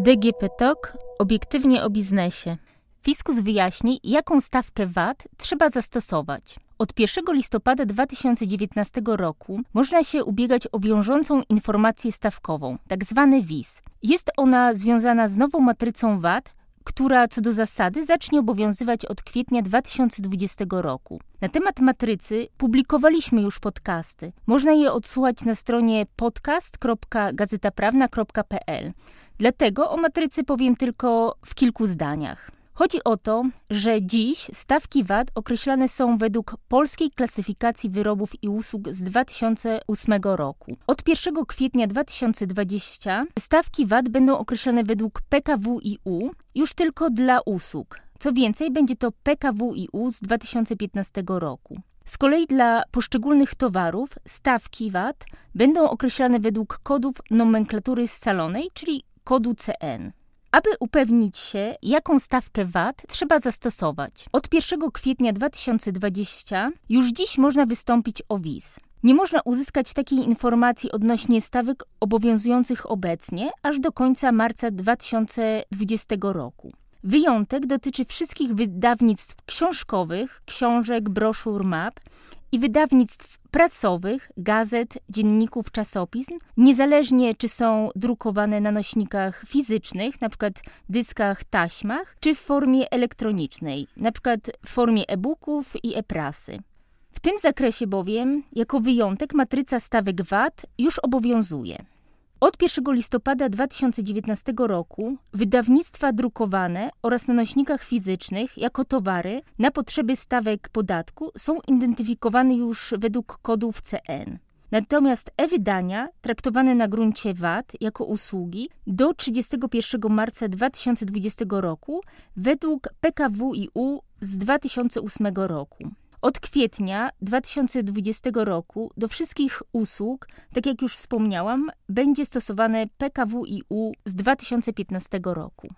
DGP Talk obiektywnie o biznesie. Fiskus wyjaśni, jaką stawkę VAT trzeba zastosować. Od 1 listopada 2019 roku można się ubiegać o wiążącą informację stawkową, tzw. Tak WIS. Jest ona związana z nową matrycą VAT, która co do zasady zacznie obowiązywać od kwietnia 2020 roku. Na temat matrycy publikowaliśmy już podcasty. Można je odsłuchać na stronie podcast.gazetaprawna.pl. Dlatego o matrycy powiem tylko w kilku zdaniach. Chodzi o to, że dziś stawki VAT określane są według Polskiej Klasyfikacji Wyrobów i Usług z 2008 roku. Od 1 kwietnia 2020 stawki VAT będą określane według PKWiU już tylko dla usług. Co więcej, będzie to PKWiU z 2015 roku. Z kolei dla poszczególnych towarów stawki VAT będą określane według kodów nomenklatury scalonej, czyli kodu CN. Aby upewnić się, jaką stawkę VAT trzeba zastosować, od 1 kwietnia 2020 już dziś można wystąpić o WIS. Nie można uzyskać takiej informacji odnośnie stawek obowiązujących obecnie aż do końca marca 2020 roku. Wyjątek dotyczy wszystkich wydawnictw książkowych, książek, broszur, map i wydawnictw prasowych, gazet, dzienników, czasopism, niezależnie czy są drukowane na nośnikach fizycznych, np. dyskach, taśmach, czy w formie elektronicznej, np. w formie e-booków i e-prasy. W tym zakresie bowiem, jako wyjątek, matryca stawek VAT już obowiązuje. Od 1 listopada 2019 roku wydawnictwa drukowane oraz na nośnikach fizycznych jako towary na potrzeby stawek podatku są identyfikowane już według kodów CN. Natomiast e-wydania traktowane na gruncie VAT jako usługi do 31 marca 2020 roku według PKWiU z 2008 roku. Od kwietnia 2020 roku do wszystkich usług, tak jak już wspomniałam, będzie stosowane PKWiU z 2015 roku.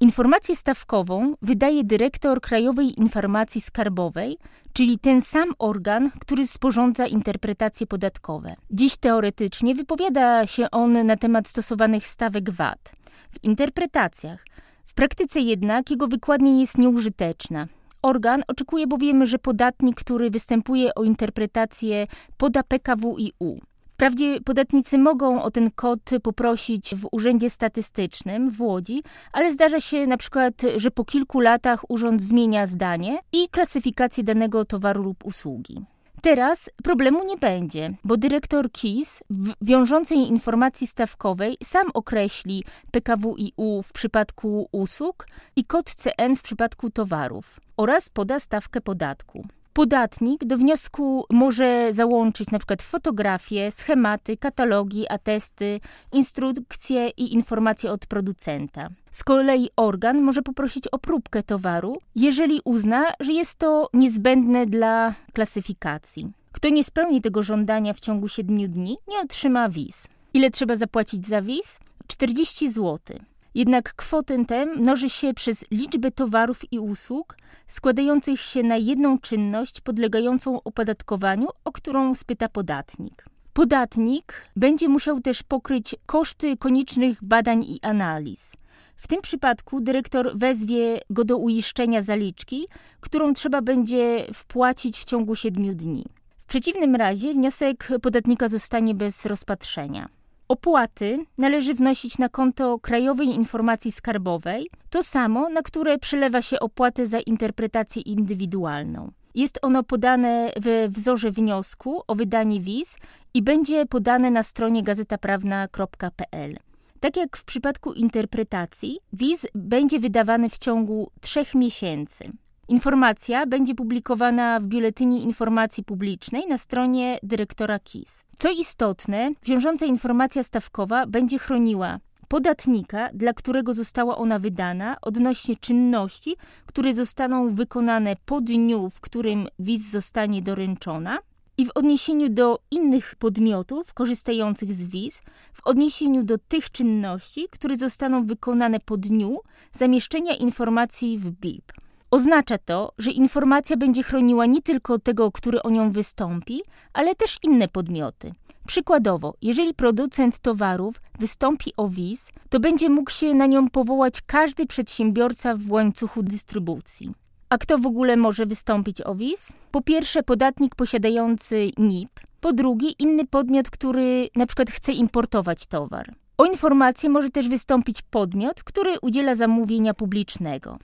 Informację stawkową wydaje dyrektor Krajowej Informacji Skarbowej, czyli ten sam organ, który sporządza interpretacje podatkowe. Dziś teoretycznie wypowiada się on na temat stosowanych stawek VAT. W interpretacjach, w praktyce jednak jego wykładnia jest nieużyteczna. Organ oczekuje bowiem, że podatnik, który występuje o interpretację, poda PKWiU. Wprawdzie podatnicy mogą o ten kod poprosić w Urzędzie Statystycznym w Łodzi, ale zdarza się na przykład, że po kilku latach urząd zmienia zdanie i klasyfikację danego towaru lub usługi. Teraz problemu nie będzie, bo dyrektor KIS w wiążącej informacji stawkowej sam określi PKWiU w przypadku usług i kod CN w przypadku towarów oraz poda stawkę podatku. Podatnik do wniosku może załączyć przykład fotografie, schematy, katalogi, atesty, instrukcje i informacje od producenta. Z kolei organ może poprosić o próbkę towaru, jeżeli uzna, że jest to niezbędne dla klasyfikacji. Kto nie spełni tego żądania w ciągu 7 dni, nie otrzyma wiz. Ile trzeba zapłacić za wiz? 40 zł. Jednak kwotę tę mnoży się przez liczbę towarów i usług składających się na jedną czynność podlegającą opodatkowaniu, o którą spyta podatnik. Podatnik będzie musiał też pokryć koszty koniecznych badań i analiz. W tym przypadku dyrektor wezwie go do uiszczenia zaliczki, którą trzeba będzie wpłacić w ciągu 7 dni. W przeciwnym razie wniosek podatnika zostanie bez rozpatrzenia. Opłaty należy wnosić na konto Krajowej Informacji Skarbowej, to samo, na które przelewa się opłatę za interpretację indywidualną. Jest ono podane we wzorze wniosku o wydanie wiz i będzie podane na stronie gazetaprawna.pl. Tak jak w przypadku interpretacji, wiz będzie wydawany w ciągu trzech miesięcy. Informacja będzie publikowana w Biuletynie Informacji Publicznej na stronie dyrektora KIS. Co istotne, wiążąca informacja stawkowa będzie chroniła podatnika, dla którego została ona wydana, odnośnie czynności, które zostaną wykonane po dniu, w którym wiz zostanie doręczona, i w odniesieniu do innych podmiotów korzystających z wiz, w odniesieniu do tych czynności, które zostaną wykonane po dniu zamieszczenia informacji w BIP. Oznacza to, że informacja będzie chroniła nie tylko tego, który o nią wystąpi, ale też inne podmioty. Przykładowo, jeżeli producent towarów wystąpi o wiz, to będzie mógł się na nią powołać każdy przedsiębiorca w łańcuchu dystrybucji. A kto w ogóle może wystąpić o wiz? Po pierwsze, podatnik posiadający NIP, po drugie, inny podmiot, który na przykład chce importować towar. O informację może też wystąpić podmiot, który udziela zamówienia publicznego.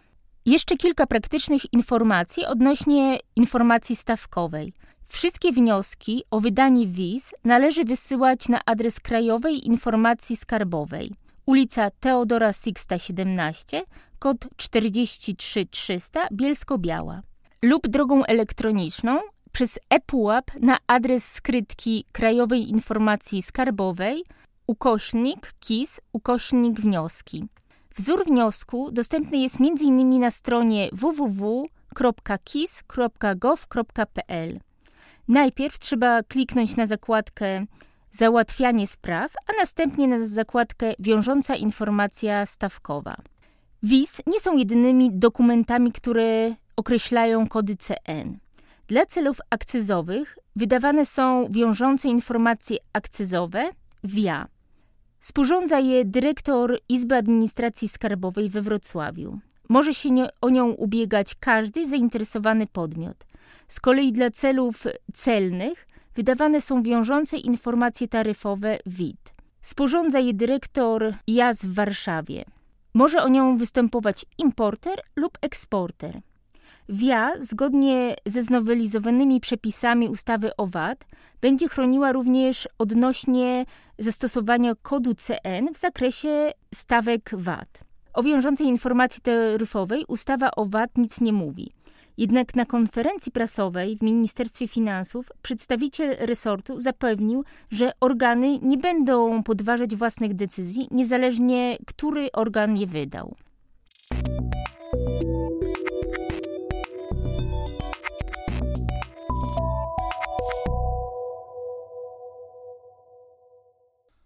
Jeszcze kilka praktycznych informacji odnośnie informacji stawkowej. Wszystkie wnioski o wydanie wiz należy wysyłać na adres Krajowej Informacji Skarbowej. Ulica Teodora Sixta 17, kod 43300, Bielsko-Biała. Lub drogą elektroniczną przez ePUAP na adres skrytki Krajowej Informacji Skarbowej ukośnik KIS ukośnik wnioski. Wzór wniosku dostępny jest m.in. na stronie www.kis.gov.pl. Najpierw trzeba kliknąć na zakładkę Załatwianie spraw, a następnie na zakładkę Wiążąca informacja stawkowa. WIS nie są jedynymi dokumentami, które określają kody CN. Dla celów akcyzowych wydawane są wiążące informacje akcyzowe WIA. Sporządza je dyrektor Izby Administracji Skarbowej we Wrocławiu. Może się nie, o nią ubiegać każdy zainteresowany podmiot. Z kolei dla celów celnych wydawane są wiążące informacje taryfowe WIT. Sporządza je dyrektor JAS w Warszawie. Może o nią występować importer lub eksporter. WIA, zgodnie ze znowelizowanymi przepisami ustawy o VAT, będzie chroniła również odnośnie zastosowania kodu CN w zakresie stawek VAT. O wiążącej informacji taryfowej ustawa o VAT nic nie mówi. Jednak na konferencji prasowej w Ministerstwie Finansów przedstawiciel resortu zapewnił, że organy nie będą podważać własnych decyzji, niezależnie który organ je wydał.